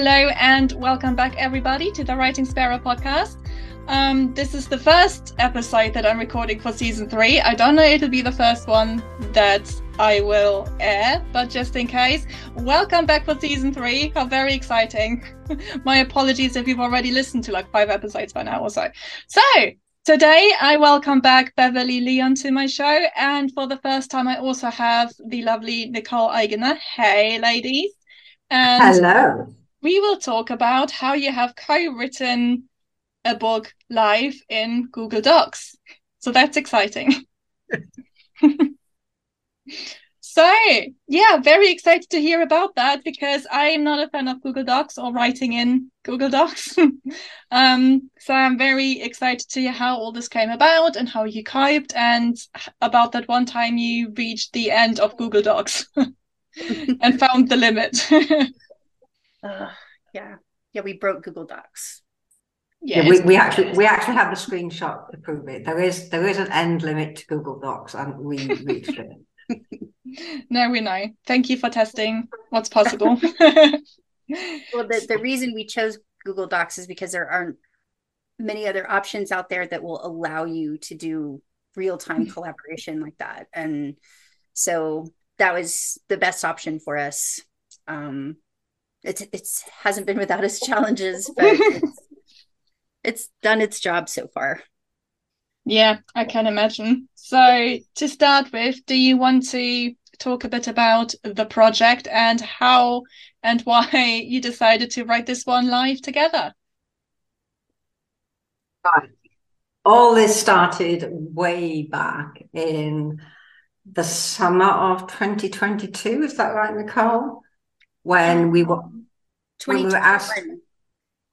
Hello and welcome back, everybody, to the Writing Sparrow podcast. Um, this is the first episode that I'm recording for season three. I don't know if it'll be the first one that I will air, but just in case, welcome back for season three. How very exciting! My apologies if you've already listened to like five episodes by now or so. So, Today, I welcome back Beverley Leon to my show, and for the first time, I also have the lovely Nicole Eigener. Hey, ladies. And Hello. We will talk about how you have co written a book live in Google Docs. So that's exciting. so, yeah, very excited to hear about that because I am not a fan of Google Docs or writing in Google Docs. um, so I'm very excited to hear how all this came about and how you coped and about that one time you reached the end of Google Docs. and found the limit. Uh, yeah, yeah, we broke Google Docs. Yeah, yeah we, we actually we actually have the screenshot to prove it. There is there is an end limit to Google Docs, and we reached it. no, we know. Thank you for testing what's possible. well, the the reason we chose Google Docs is because there aren't many other options out there that will allow you to do real time collaboration like that, and so that was the best option for us. Um, it's it's hasn't been without its challenges, but it's, it's done its job so far. Yeah, I can imagine. So to start with, do you want to talk a bit about the project and how and why you decided to write this one live together? Right. All this started way back in the summer of 2022. Is that right, Nicole? When we were, when we were asked.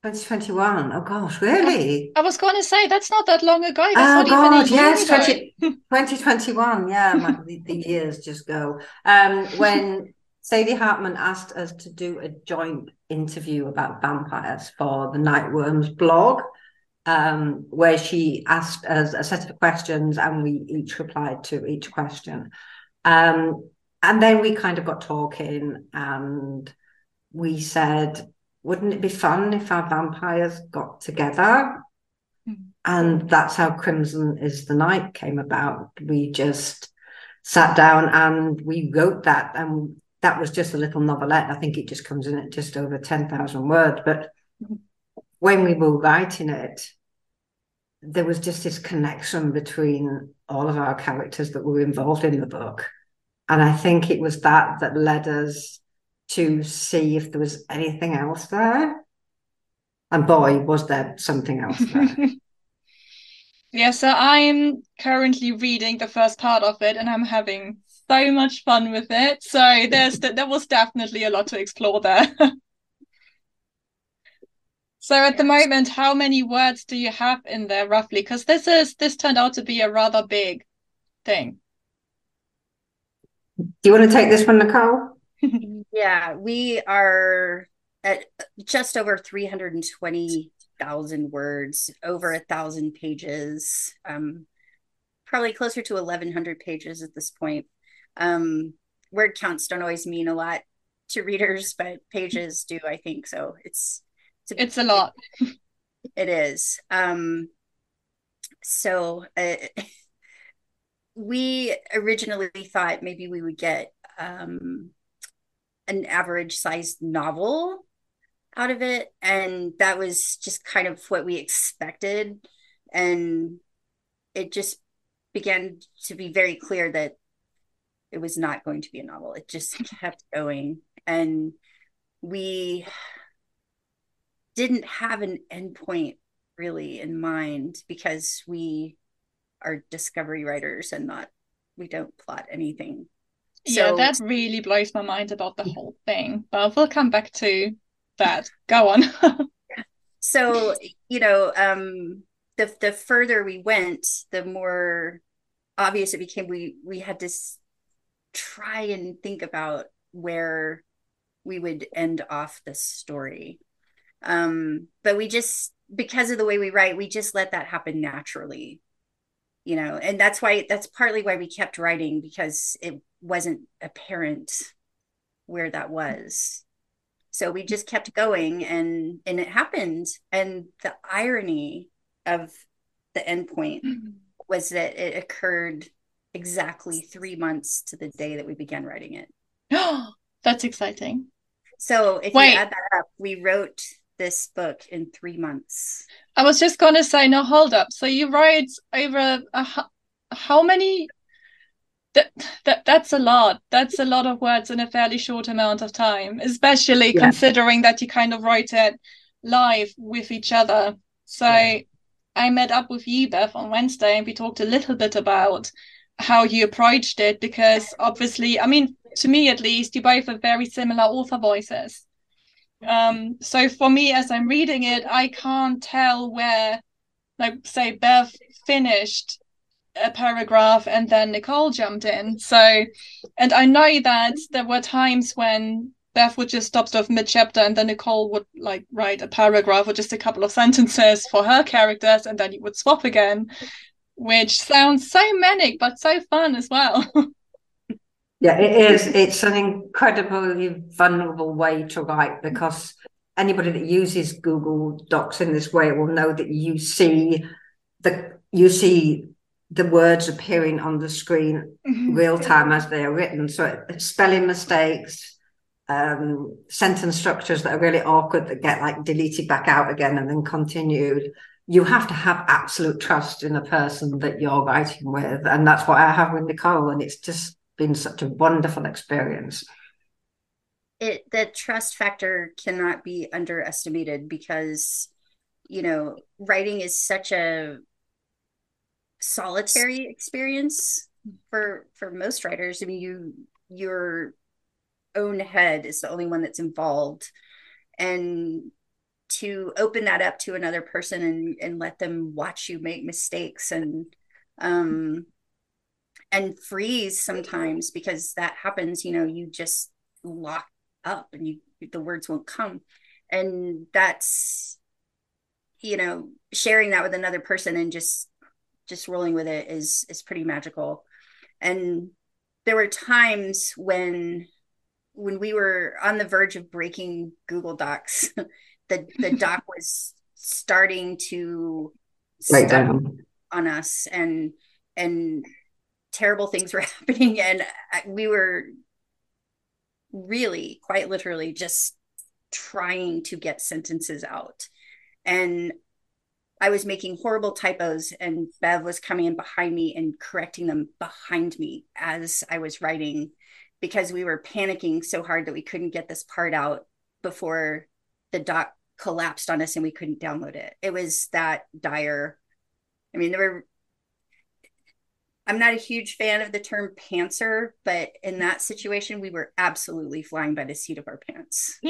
2021. Oh gosh, really? I was going to say that's not that long ago. That's oh god, yes, 20, 2021. Yeah, the, the, years just go. Um, when Sadie Hartman asked us to do a joint interview about vampires for the Nightworms blog, um, where she asked us a set of questions and we each replied to each question. Um, and then we kind of got talking and we said, wouldn't it be fun if our vampires got together? Mm-hmm. And that's how Crimson is the Night came about. We just sat down and we wrote that. And that was just a little novelette. I think it just comes in at just over 10,000 words. But mm-hmm. when we were writing it, there was just this connection between all of our characters that were involved in the book. And I think it was that that led us to see if there was anything else there. And boy, was there something else there. yeah, so I'm currently reading the first part of it and I'm having so much fun with it. So there's there was definitely a lot to explore there. So at the moment, how many words do you have in there roughly? Because this is this turned out to be a rather big thing. Do you want to take this one, Nicole? yeah, we are at just over 320,000 words, over a thousand pages, um, probably closer to 1,100 pages at this point. Um, word counts don't always mean a lot to readers, but pages do, I think. So it's it's a, it's a lot. It is. Um, so uh, we originally thought maybe we would get um, an average sized novel out of it. And that was just kind of what we expected. And it just began to be very clear that it was not going to be a novel. It just kept going. And we didn't have an endpoint really in mind because we are discovery writers and not we don't plot anything. So, yeah, that really blows my mind about the whole thing. But we'll come back to that. Go on. so, you know, um the the further we went, the more obvious it became we we had to try and think about where we would end off the story um but we just because of the way we write we just let that happen naturally you know and that's why that's partly why we kept writing because it wasn't apparent where that was So we just kept going and and it happened. And the irony of the endpoint mm-hmm. was that it occurred exactly three months to the day that we began writing it. Oh, That's exciting. So if Wait. you add that up, we wrote this book in three months. I was just gonna say, no, hold up. So you write over a, how many? That, that that's a lot. That's a lot of words in a fairly short amount of time, especially yeah. considering that you kind of write it live with each other. So yeah. I met up with you, Bev, on Wednesday, and we talked a little bit about how you approached it because obviously, I mean, to me at least, you both have very similar author voices. Um, so for me, as I'm reading it, I can't tell where, like, say, Bev finished a paragraph and then Nicole jumped in. So, and I know that there were times when Bev would just stop stuff mid chapter and then Nicole would like write a paragraph or just a couple of sentences for her characters and then you would swap again, which sounds so manic but so fun as well. Yeah, it is. It's an incredibly vulnerable way to write because anybody that uses Google Docs in this way will know that you see the you see the words appearing on the screen mm-hmm. real time as they are written. So spelling mistakes, um, sentence structures that are really awkward that get like deleted back out again and then continued. You have to have absolute trust in the person that you're writing with, and that's what I have with Nicole. And it's just been such a wonderful experience. It the trust factor cannot be underestimated because you know writing is such a solitary experience for for most writers. I mean, you your own head is the only one that's involved, and to open that up to another person and and let them watch you make mistakes and um and freeze sometimes because that happens you know you just lock up and you the words won't come. And that's you know sharing that with another person and just just rolling with it is is pretty magical. And there were times when when we were on the verge of breaking google docs the the doc was starting to right down. on us and and terrible things were happening and we were really quite literally just trying to get sentences out. And i was making horrible typos and bev was coming in behind me and correcting them behind me as i was writing because we were panicking so hard that we couldn't get this part out before the doc collapsed on us and we couldn't download it. It was that dire. I mean there were I'm not a huge fan of the term pantser, but in that situation, we were absolutely flying by the seat of our pants.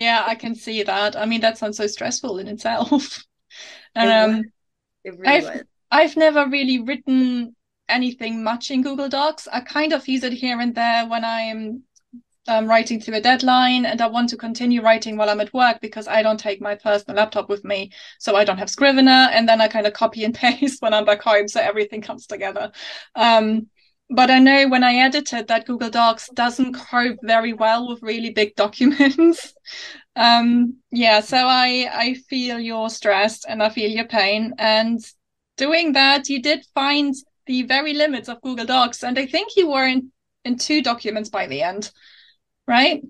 yeah, I can see that. I mean, that sounds so stressful in itself. Um, it, was. it really I've, was. I've never really written anything much in Google Docs. I kind of use it here and there when I'm um, writing through a deadline and I want to continue writing while I'm at work because I don't take my personal laptop with me. So I don't have Scrivener and then I kind of copy and paste when I'm back home. So everything comes together. Um, but I know when I edited that Google Docs doesn't cope very well with really big documents. um, yeah, so I I feel your stress and I feel your pain. And doing that, you did find the very limits of Google Docs, and I think you were in in two documents by the end right?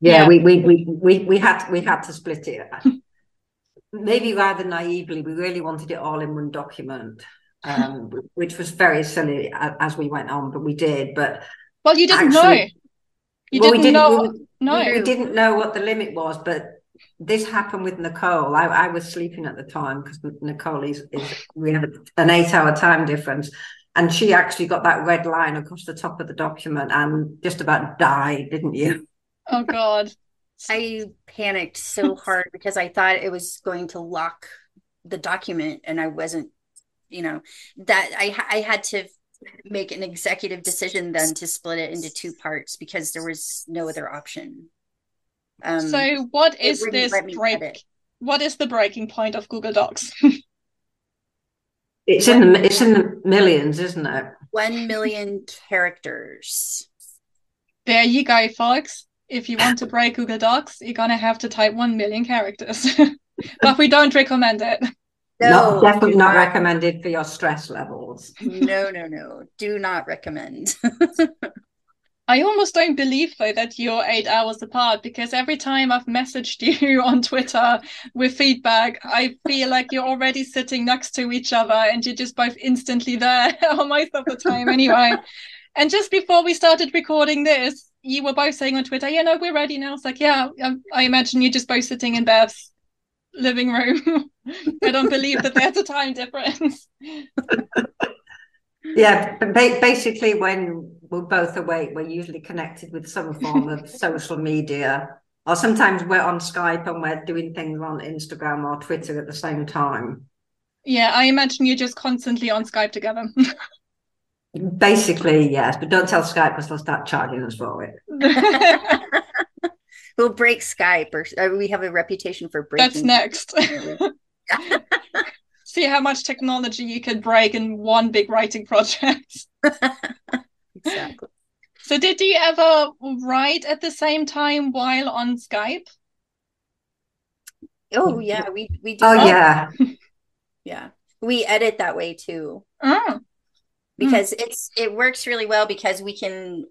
Yeah, yeah. We, we we we we had we had to split it. Maybe rather naively, we really wanted it all in one document, um, which was very silly as we went on, but we did. But well, you didn't actually, know. You well, didn't, we didn't know. We, no, we didn't know what the limit was, but this happened with Nicole. I, I was sleeping at the time because Nicole is, is we have an eight hour time difference and she actually got that red line across the top of the document and just about died, didn't you? Oh God. I panicked so hard because I thought it was going to lock the document and I wasn't, you know, that I I had to make an executive decision then to split it into two parts because there was no other option. Um, so what is this break? What is the breaking point of Google Docs? It's in the it's in the millions, isn't it? One million characters. There you go, folks. if you want to break Google Docs, you're gonna have to type one million characters. but we don't recommend it. No, not, definitely not, not recommended for your stress levels. no, no, no. Do not recommend. I almost don't believe though that you're eight hours apart because every time I've messaged you on Twitter with feedback, I feel like you're already sitting next to each other and you're just both instantly there most of the time anyway. and just before we started recording this, you were both saying on Twitter, you know, we're ready now. It's like, yeah, I, I imagine you're just both sitting in Bev's living room. I don't believe that there's a time difference. yeah, basically, when we're both awake, we're usually connected with some form of social media, or sometimes we're on Skype and we're doing things on Instagram or Twitter at the same time. Yeah, I imagine you're just constantly on Skype together. Basically, yes, but don't tell Skype because they'll start charging us for it. we'll break Skype, or, or, we have a reputation for breaking. That's next. See how much technology you can break in one big writing project. Exactly. So, did you ever write at the same time while on Skype? Oh yeah, we we do. Oh yeah, yeah. We edit that way too. Oh. Because mm. it's it works really well because we can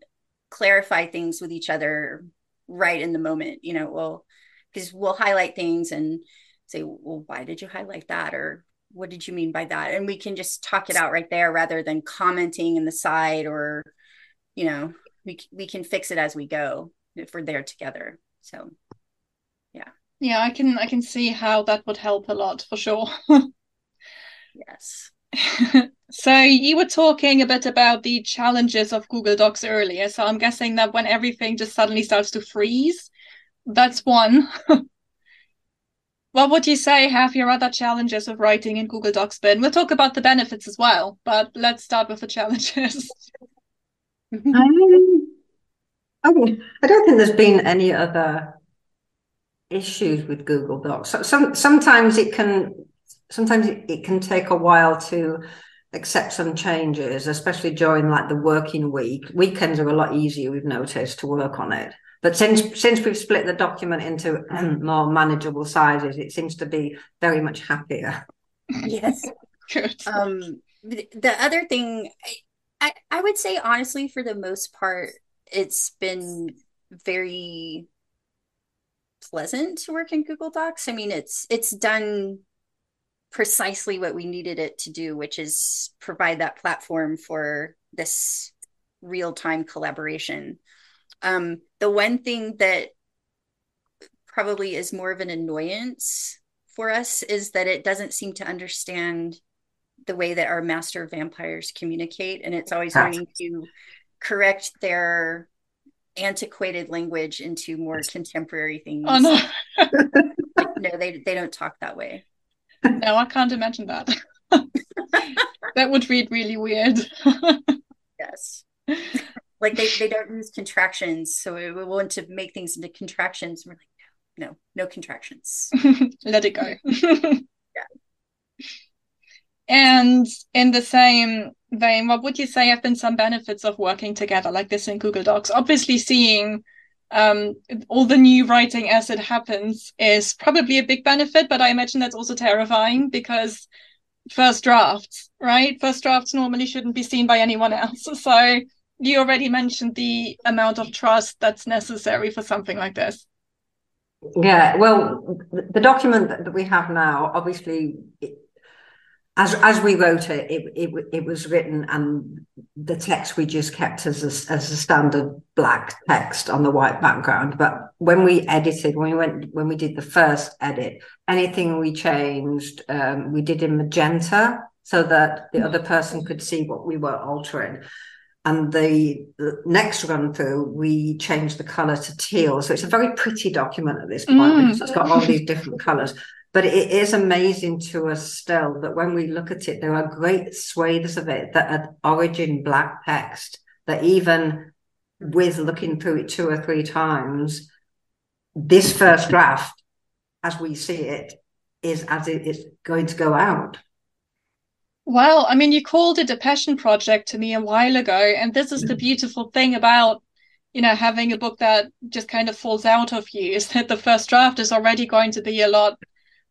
clarify things with each other right in the moment. You know, well, because we'll highlight things and say, well, why did you highlight that? Or what did you mean by that? And we can just talk it out right there rather than commenting in the side or, you know, we, we can fix it as we go if we're there together. So, yeah. Yeah, I can I can see how that would help a lot for sure. yes. so you were talking a bit about the challenges of Google Docs earlier. So I'm guessing that when everything just suddenly starts to freeze, that's one. what would you say have your other challenges of writing in Google Docs been? We'll talk about the benefits as well, but let's start with the challenges. um, I don't think there's been any other issues with Google Docs. So, some sometimes it can sometimes it, it can take a while to accept some changes, especially during like the working week. Weekends are a lot easier, we've noticed, to work on it. But since since we've split the document into more manageable sizes, it seems to be very much happier. Yes. um, the other thing, I, I would say honestly, for the most part, it's been very pleasant to work in Google Docs. I mean, it's it's done precisely what we needed it to do, which is provide that platform for this real time collaboration. Um, the one thing that probably is more of an annoyance for us is that it doesn't seem to understand the way that our master vampires communicate. And it's always wanting to correct their antiquated language into more contemporary things. Oh, no. no, they, they don't talk that way. No, I can't imagine that. that would read really weird. yes like they, they don't use contractions so we want to make things into contractions. We're like no no no contractions. Let it go. Yeah. And in the same vein what would you say have been some benefits of working together like this in google docs? Obviously seeing um, all the new writing as it happens is probably a big benefit but i imagine that's also terrifying because first drafts right? First drafts normally shouldn't be seen by anyone else. So you already mentioned the amount of trust that's necessary for something like this. Yeah, well, the document that we have now, obviously, it, as as we wrote it, it, it, it was written, and the text we just kept as a, as a standard black text on the white background. But when we edited, when we went, when we did the first edit, anything we changed, um, we did in magenta so that the other person could see what we were altering. And the, the, next run through, we changed the color to teal. So it's a very pretty document at this point mm. because it's got all these different colors. But it is amazing to us still that when we look at it, there are great swathes of it that are origin black text that even with looking through it two or three times, this first draft, as we see it, is as it is going to go out. Well, I mean, you called it a passion project to me a while ago, and this is the mm. beautiful thing about you know having a book that just kind of falls out of you is that the first draft is already going to be a lot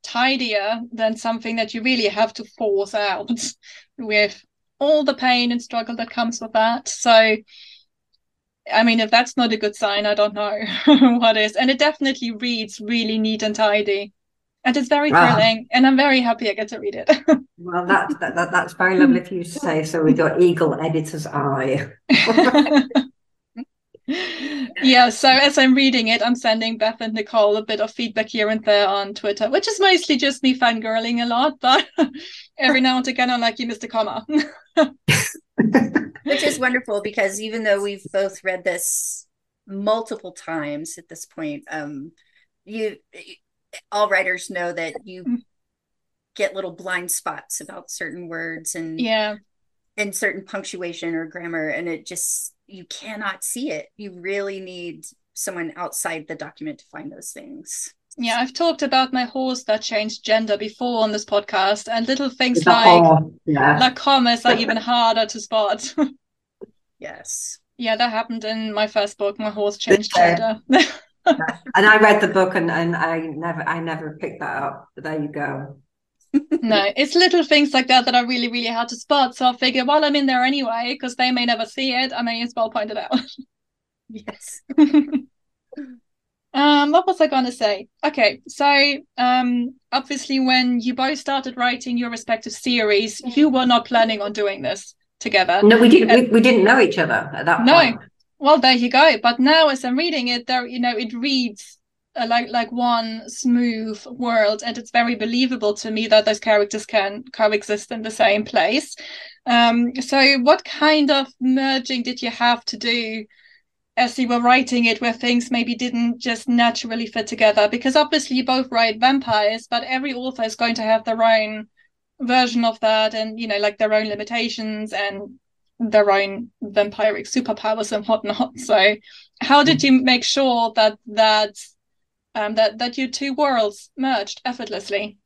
tidier than something that you really have to force out with all the pain and struggle that comes with that so I mean, if that's not a good sign, I don't know what is. And it definitely reads really neat and tidy and it's very ah. thrilling and i'm very happy i get to read it. Well that, that, that, that's very lovely for you to say so with your eagle editor's eye. Yeah so as i'm reading it i'm sending bev and nicole a bit of feedback here and there on twitter which is mostly just me fangirling a lot but every now and again i'm like you missed a comma. Which is wonderful because even though we've both read this multiple times at this point um you all writers know that you mm. get little blind spots about certain words and yeah. and certain punctuation or grammar and it just you cannot see it. You really need someone outside the document to find those things. Yeah i've talked about my horse that changed gender before on this podcast and little things like yeah. like commas are even harder to spot. Yes. Yeah that happened in my first book my horse changed gender and I read the book and, and I never I never picked that up. But there you go. no, it's little things like that that are really, really hard to spot. So I figure while I'm in there anyway, because they may never see it, I may as well point it out. yes. um, what was I going to say? Okay, so um, obviously, when you both started writing your respective series, you were not planning on doing this together. No, we didn't. we, we, didn't know each other at that no, point. Well, there you go. But now, as I'm reading it, there, you know, it reads uh, like like one smooth world, and it's very believable to me that those characters can coexist in the same place. Um, so, what kind of merging did you have to do? as you were writing it where things maybe didn't just naturally fit together because obviously you both write vampires but every author is going to have their own version of that and you know like their own limitations and their own vampiric superpowers and whatnot. So, how did you make sure that that um, that that your two worlds merged effortlessly?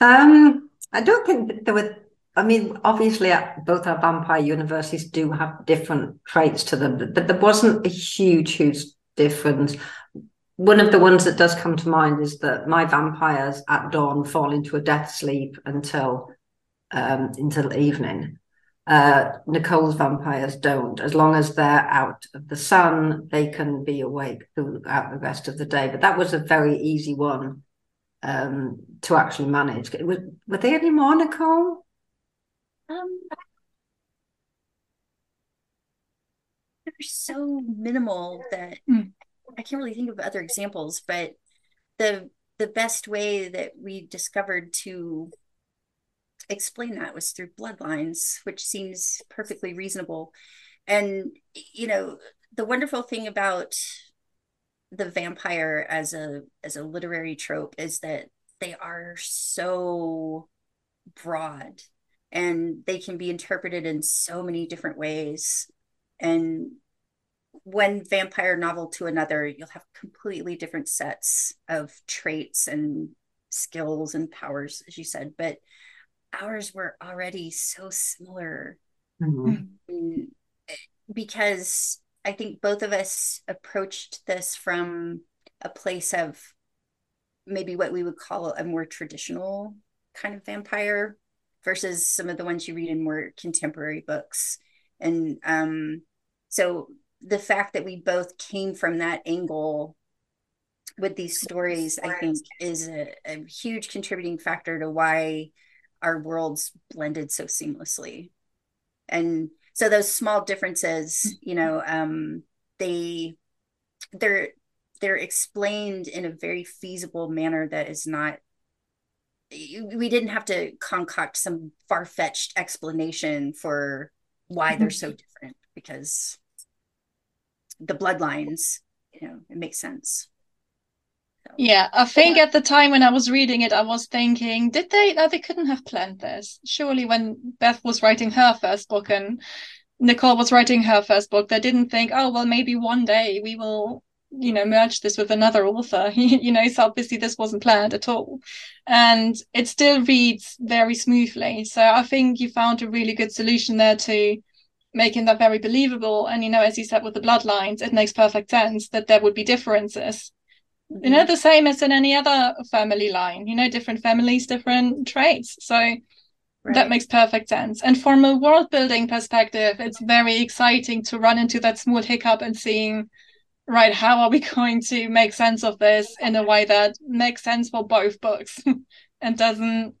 um, I don't think there were. I mean, obviously, uh, both our vampire universes do have different traits to them, but there wasn't a huge, huge difference. One of the ones that does come to mind is that my vampires at dawn fall into a death sleep until um, until evening. Uh, Nicole's vampires don't. As long as they're out of the sun, they can be awake throughout the rest of the day. But that was a very easy one um, to actually manage. Was, were there any more, Nicole? Um, they're so minimal that mm. I can't really think of other examples. But the the best way that we discovered to explain that was through bloodlines, which seems perfectly reasonable. And, you know, the wonderful thing about the vampire as a as a literary trope is that they are so broad and they can be interpreted in so many different ways and one vampire novel to another you'll have completely different sets of traits and skills and powers as you said but ours were already so similar mm-hmm. Mm, because I think both of us approached this from a place of maybe what we would call a more traditional kind of vampire versus some of the ones you read in more contemporary books. And um, so the fact that we both came from that angle with these stories, I think, is a, a huge contributing factor to why our worlds blended so seamlessly. And so those small differences you know um they they're they're explained in a very feasible manner that is not we didn't have to concoct some far-fetched explanation for why they're so different because the bloodlines you know it makes sense yeah, I think at the time when I was reading it, I was thinking, did they? No, they couldn't have planned this. Surely, when Bev was writing her first book and Nicole was writing her first book, they didn't think, oh, well, maybe one day we will, you know, merge this with another author. you know, so obviously this wasn't planned at all. And it still reads very smoothly. So I think you found a really good solution there to making that very believable. And you know, as you said with the bloodlines, it makes perfect sense that there would be differences. Mm-hmm. You know, the same as in any other family line. You know, different families, different traits. So right. that makes perfect sense. And from a world building perspective, it's very exciting to run into that small hiccup and seeing right how are we going to make sense of this in a way that makes sense for both books and doesn't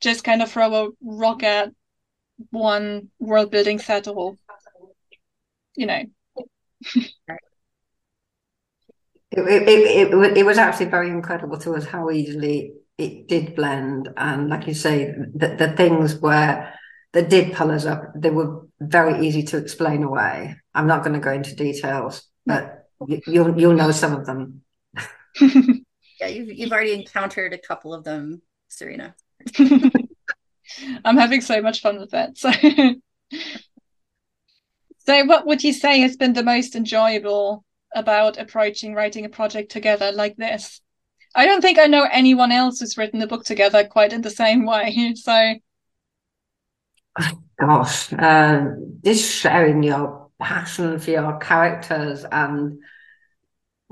just kind of throw a rock at one world building set or you know it, it, it, it, was actually very incredible to us how easily it did blend. And like you say the, the things where that did pull us up they were very easy to explain away. I'm not going to go into details but you, you'll you'll know some of them. Yeah you've, you've already encountered a couple of them Sarina. I'm having so much fun with that. So, so what would you say has been the most enjoyable about approaching writing a project together like this? I don't think I know anyone else who's written a book together quite in the same way. So, gosh, uh, just sharing your passion for your characters and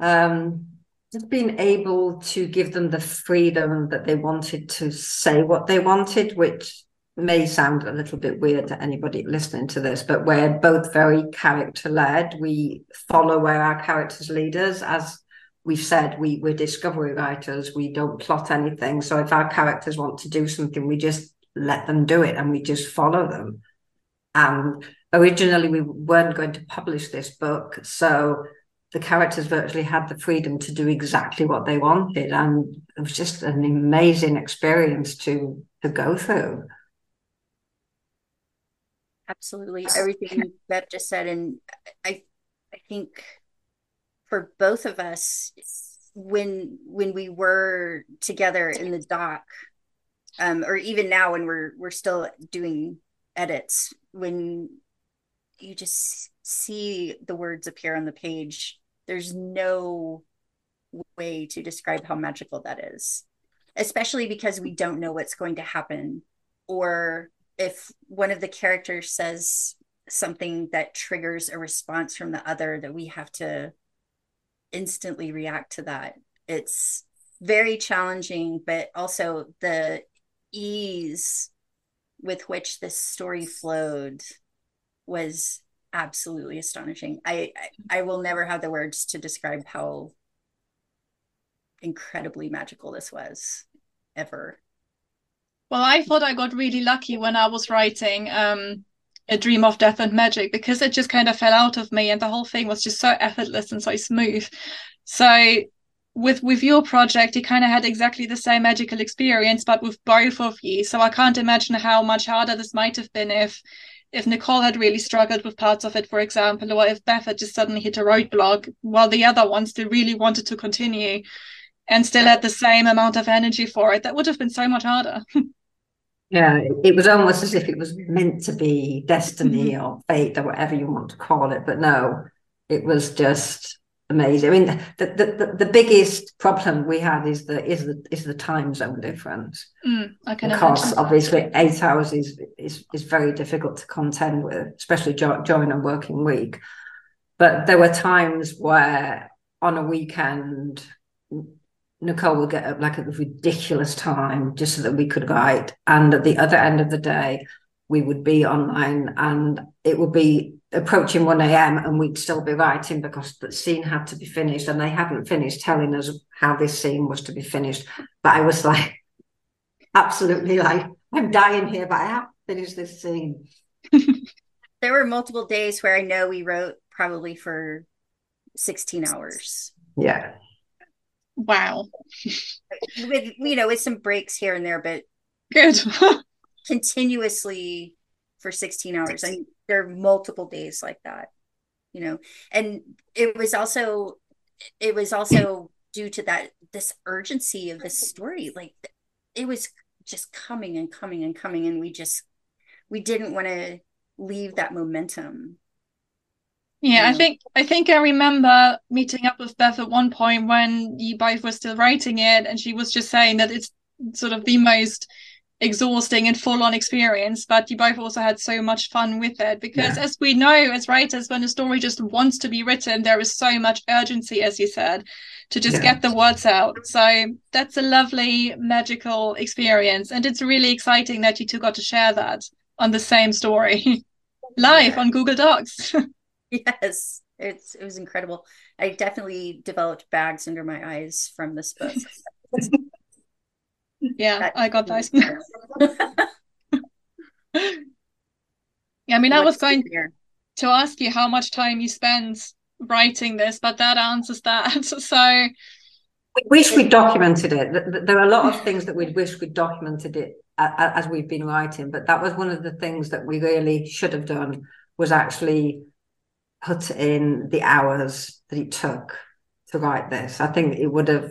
um, just being able to give them the freedom that they wanted to say what they wanted, which may sound a little bit weird to anybody listening to this, but we're both very character led. We follow where our characters lead us. As we've said, we, we're discovery writers, we don't plot anything. So if our characters want to do something, we just let them do it and we just follow them. And originally, we weren't going to publish this book. So the characters virtually had the freedom to do exactly what they wanted and it was just an amazing experience to to go through absolutely everything Bev just said and i i think for both of us when when we were together in the doc um or even now when we're we're still doing edits when you just see the words appear on the page, there's no way to describe how magical that is, especially because we don't know what's going to happen. Or if one of the characters says something that triggers a response from the other, that we have to instantly react to that. It's very challenging, but also the ease with which this story flowed was absolutely astonishing. I, I, I will never have the words to describe how incredibly magical this was ever. Well, I thought I got really lucky when I was writing um, A Dream of Death and Magic because it just kind of fell out of me and the whole thing was just so effortless and so smooth. So with with your project you kind of had exactly the same magical experience but with both of you so i can't imagine how much harder this might have been if if Nicole had really struggled with parts of it, for example, or if Bev had just suddenly hit a roadblock while the other one still really wanted to continue and still had the same amount of energy for it, that would have been so much harder. yeah, it was almost as if it was meant to be destiny mm-hmm. or fate or whatever you want to call it. But no, it was just amazing. I mean, the, the, the, biggest problem we had is the is the is the time zone difference. Mm, I can because imagine. obviously eight hours is, is is very difficult to contend with, especially during a working week. But there were times where on a weekend, Nicole would get up like at a ridiculous time just so that we could write, and at the other end of the day, we would be online, and it would be approaching 1 a.m. and we'd still be writing because the scene had to be finished and they hadn't finished telling us how this scene was to be finished. But I was like, absolutely like, I'm dying here, but I have to finish this scene. there were multiple days where I know we wrote probably for 16 hours. Yeah. Wow. with you know, with some breaks here and there, but good. continuously for 16 hours. I there are multiple days like that, you know, and it was also, it was also due to that, this urgency of this story. Like it was just coming and coming and coming. And we just, we didn't want to leave that momentum. Yeah, I think I think I remember meeting up with Bev at one point when you both were still writing it, and she was just saying that it's sort of the most exhausting and full on experience, but you both also had so much fun with it. Because yeah. as we know as writers, when a story just wants to be written, there is so much urgency, as you said, to just yeah. get the words out. So that's a lovely, magical experience. And it's really exciting that you two got to share that on the same story live yeah. on Google Docs. yes, it's it was incredible. I definitely developed bags under my eyes from this book. yeah, that, I got those. yeah, I mean, What's I was going here? to ask you how much time you spend writing this, but that answers that. so we wish we documented it. There are a lot of things that we wish we documented it as we've been writing, but that was one of the things that we really should have done was actually put in the hours that it took to write this. I think it would have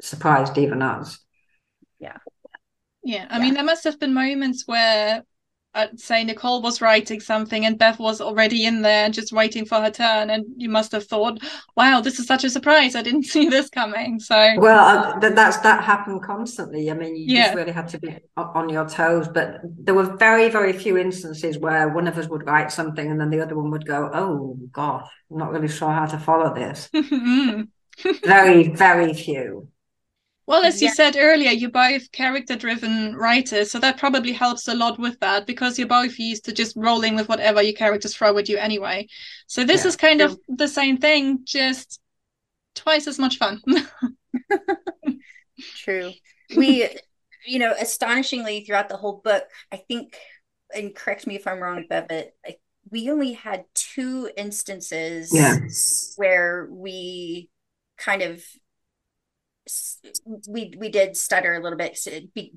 surprised even us. Yeah. Yeah. I yeah. mean, there must have been moments where I'd say Nicole was writing something and Bev was already in there just waiting for her turn. And you must have thought, wow, this is such a surprise. I didn't see this coming. So, well, uh, that's that happened constantly. I mean, you yeah. just really had to be on your toes. But there were very, very few instances where one of us would write something and then the other one would go, oh, gosh, I'm not really sure how to follow this. very, very few. Well, as yeah. you said earlier, you're both character driven writers, so that probably helps a lot with that because you're both used to just rolling with whatever your characters throw at you anyway. So this yeah. is kind of the same thing, just twice as much fun. True. We, you know, astonishingly throughout the whole book, I think, and correct me if I'm wrong, Bevitt, I, we only had two instances yes. where we kind of we we did stutter a little bit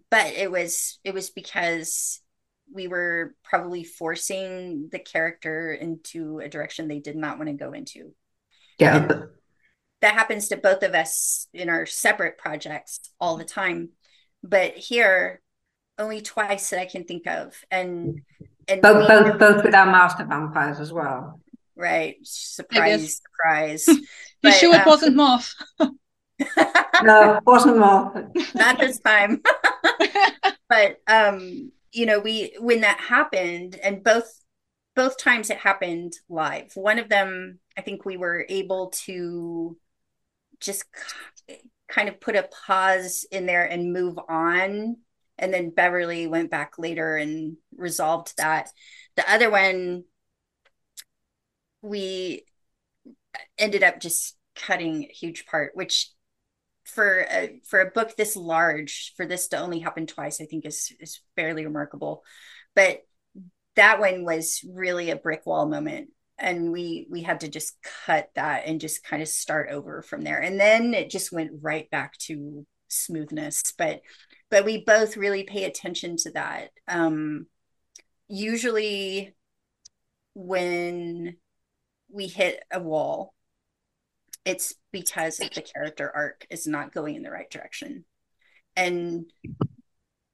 but it was it was because we were probably forcing the character into a direction they did not want to go into. Yeah. And that happens to both of us in our separate projects all the time. But here only twice that i can think of and and both both, both with our master vampires as well. Right. Surprise surprise. You but, sure it um, wasn't moth no, wasn't more. Not this time. but um, you know, we when that happened, and both both times it happened live. One of them, I think we were able to just kind of put a pause in there and move on. And then Beverley went back later and resolved that. The other one, we ended up just cutting a huge part, which for a, for a book this large for this to only happen twice i think is is fairly remarkable. But that one was really a brick wall moment and we we had to just cut that and just kind of start over from there. And then it just went right back to smoothness. But but we both really pay attention to that. Um usually when we hit a wall it's because the character arc is not going in the right direction. And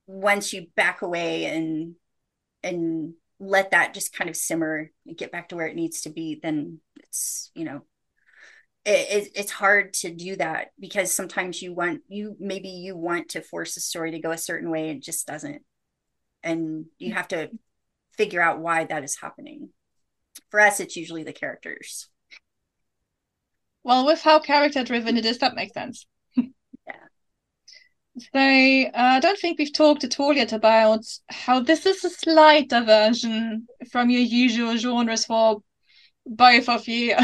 once you back away and and let that just kind of simmer and get back to where it needs to be then it's you know it, it, it's hard to do that because sometimes you want you maybe you want to force a story to go a certain way and it just doesn't. And you have to figure out why that is happening. For us it's usually the characters well, with how character driven it is, that makes sense. yeah. So uh, I don't think we've talked at all yet about how this is a slight diversion from your usual genres for both of you.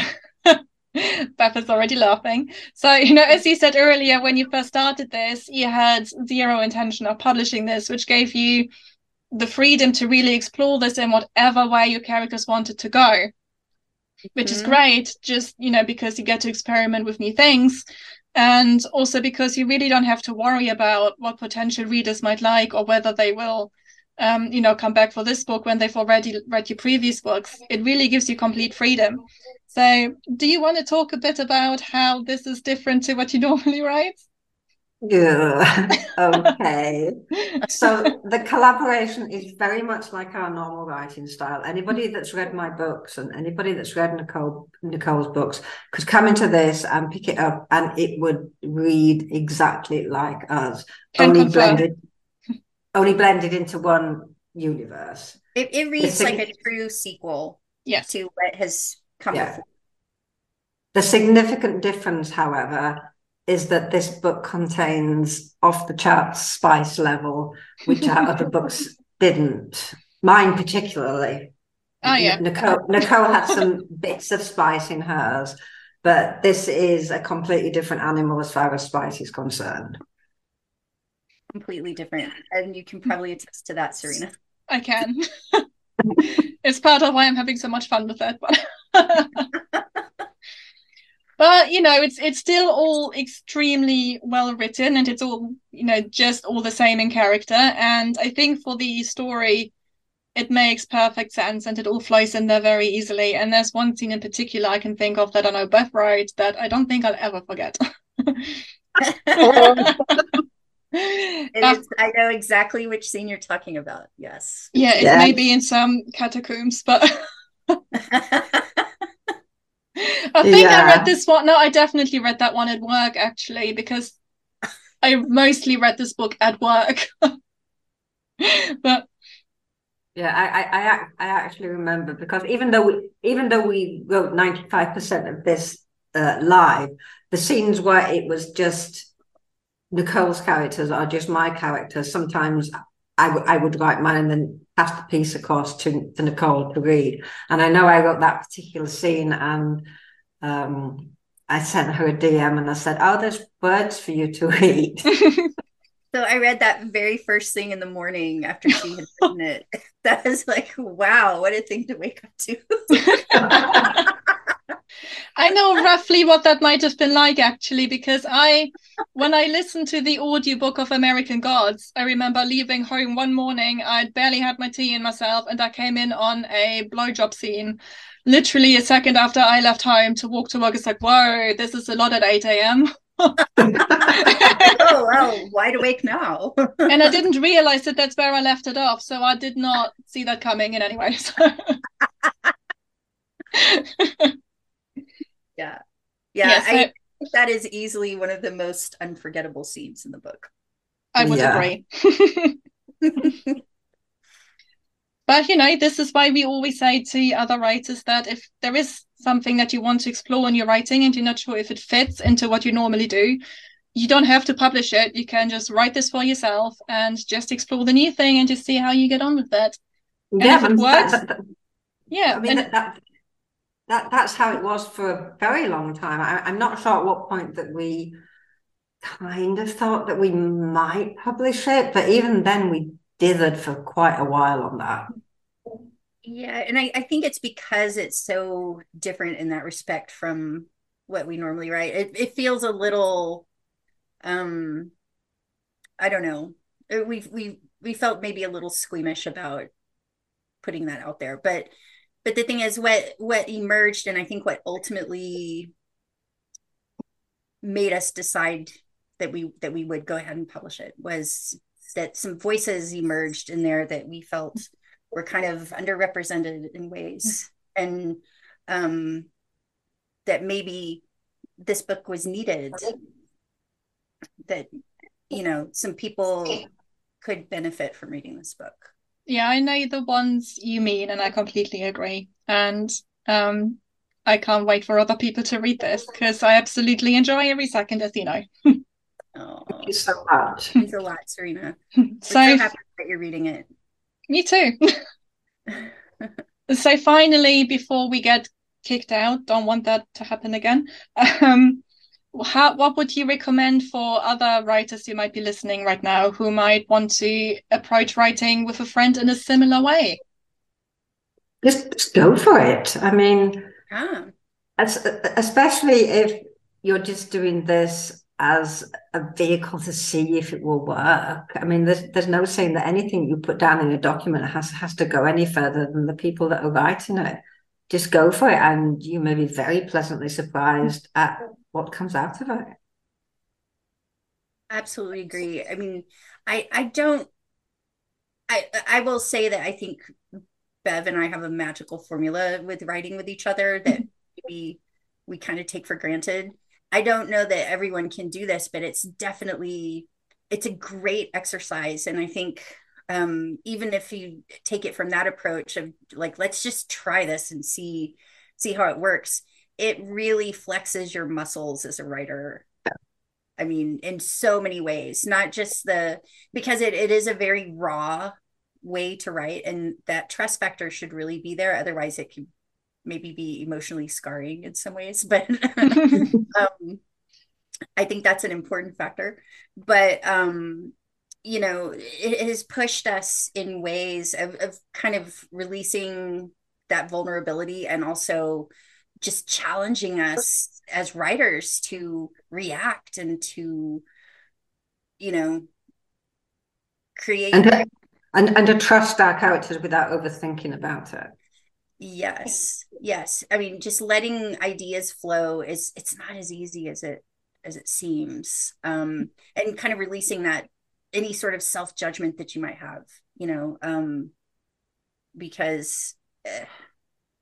Bev is already laughing. So, you know, as you said earlier, when you first started this, you had zero intention of publishing this, which gave you the freedom to really explore this in whatever way your characters wanted to go which mm-hmm. is great just you know because you get to experiment with new things and also because you really don't have to worry about what potential readers might like or whether they will um, you know come back for this book when they've already read your previous books. It really gives you complete freedom. So do you want to talk a bit about how this is different to what you normally write yeah. okay. so the collaboration is very much like our normal writing style. Anybody that's read my books and anybody that's read Nicole Nicole's books could come into this and pick it up and it would read exactly like us. Can only confirm. blended only blended into one universe. It, it reads like a true sequel yes. to what has come yeah. before. The significant difference, however, is that this book contains off the charts spice level, which our other books didn't. Mine particularly. Oh yeah. Nicole Nicole had some bits of spice in hers, but this is a completely different animal as far as spice is concerned. Completely different. And you can probably attest to that, Sarina. I can. it's part of why I'm having so much fun with it, but but you know it's it's still all extremely well written and it's all you know just all the same in character and i think for the story it makes perfect sense and it all flows in there very easily and there's one scene in particular i can think of that i know bev wrote that i don't think i'll ever forget uh, I know exactly which scene you're talking about. Yes. Yeah, it yeah. may be in some catacombs, but I think yeah. I read this one. No, I definitely read that one at work actually because I mostly read this book at work. but yeah, I, I I actually remember because even though we even though we wrote ninety five percent of this uh, live, the scenes where it was just Nicole's characters are just my characters, sometimes I, w- I would write mine and then pass the piece across to, to Nicole to read. And I know I wrote that particular scene and um, I sent her a DM and I said, Oh, there's words for you to read. so I read that very first thing in the morning after she had written it. That was like, wow, what a thing to wake up to. I know roughly what that might have been like actually, because I, when I listened to the audiobook of American Gods, I remember leaving home one morning. I'd barely had my tea in myself, and I came in on a blowjob scene. Literally a second after I left home to walk to work, it's like, whoa, this is a lot at 8 a.m. oh well, wide awake now. and I didn't realize that that's where I left it off, so I did not see that coming in any way. So. yeah. Yeah yes, I, I that is easily one of the most unforgettable scenes in the book. I would yeah. agree. But you know this is why we always say to other writers that if there is something that you want to explore in your writing and you're not sure if it fits into what you normally do you don't have to publish it. You can just write this for yourself and just explore the new thing and just see how you get on with that yeah, if it works that, that, yeah I mean, and, that, that that's how it was for a very long time. I, am not sure at what point that we kind of thought that we might publish it, but even then we dithered for quite a while on that. Yeah, and I, I think it's because it's so different in that respect from what we normally write. It it feels a little um I don't know. We we we felt maybe a little squeamish about putting that out there, but but the thing is what what emerged and i think what ultimately made us decide that we that we would go ahead and publish it was that some voices emerged in there that we felt were kind of underrepresented in ways. And um that maybe this book was needed. That you know some people could benefit from reading this book yeah, I know the ones you mean, and I completely agree. And um, I can't wait for other people to read this because I absolutely enjoy every second, as you know. oh, thank you so much. Thanks a lot, Sarina. so, so happy that you're reading it. Me too. so finally, before we get kicked out, don't want that to happen again. Um, how what would you recommend for other writers who might be listening right now who might want to approach writing with a friend in a similar way? Just, just go for it. I mean ah. as, especially if you're just doing this as a vehicle to see if it will work. I mean there's there's no saying that anything you put down in a document has has to go any further than the people that are writing it. Just go for it and you may be very pleasantly surprised at what comes out of it. Absolutely agree. I mean i i don't i i will say that i think bev and i have a magical formula with writing with each other that we we kind of take for granted. I don't know that everyone can do this but it's definitely it's a great exercise. And i think um, even if you take it from that approach of like let's just try this and see see how it works it really flexes your muscles as a writer. I mean in so many ways not just the because it, it is a very raw way to write and that trust factor should really be there. Otherwise it can maybe be emotionally scarring in some ways but um, i think that's an important factor. But um you know, it, has pushed us in ways of, of kind of releasing that vulnerability and also just challenging us as writers to react and to, you know, create and to, and, and to trust our characters without overthinking about it. Yes, yes. I mean, just letting ideas flow is it's not as easy as it as it seems, um, and kind of releasing that any sort of self judgment that you might have, you know, um, because uh,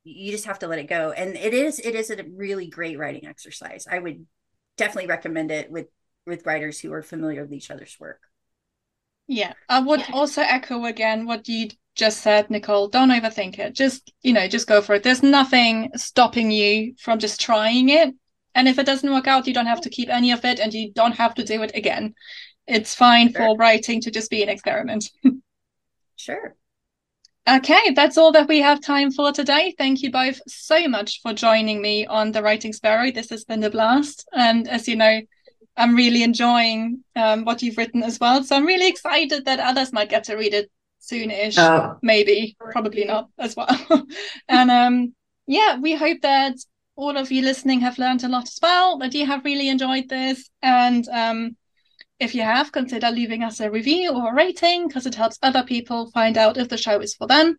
you just have to let it go. And it is it is a really great writing exercise. I would definitely recommend it with with writers who are familiar with each other's work. Yeah, I would also echo again what you just said, Nicole. Don't overthink it. Just you know, just go for it. There's nothing stopping you from just trying it. And if it doesn't work out, you don't have to keep any of it, and you don't have to do it again it's fine sure. for writing to just be an experiment. sure. Okay, that's all that we have time for today. Thank you both so much for joining me on the Writing Sparrow. This has been a blast. And as you know, I'm really enjoying um, what you've written as well. So I'm really excited that others might get to read it soonish. Oh. Maybe, probably not as well. and um, yeah, we hope that all of you listening have learned a lot as well, that you have really enjoyed this. And um, if you have, consider leaving us a review or a rating because it helps other people find out if the show is for them.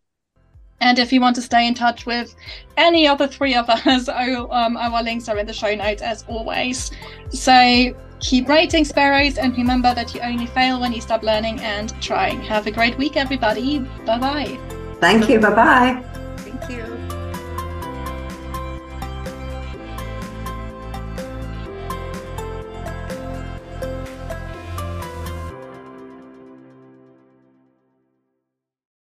And if you want to stay in touch with any of the three of us, um, our links are in the show notes as always. So keep writing sparrows and remember that you only fail when you stop learning and trying. Have a great week, everybody. Bye bye. Thank you. Bye bye.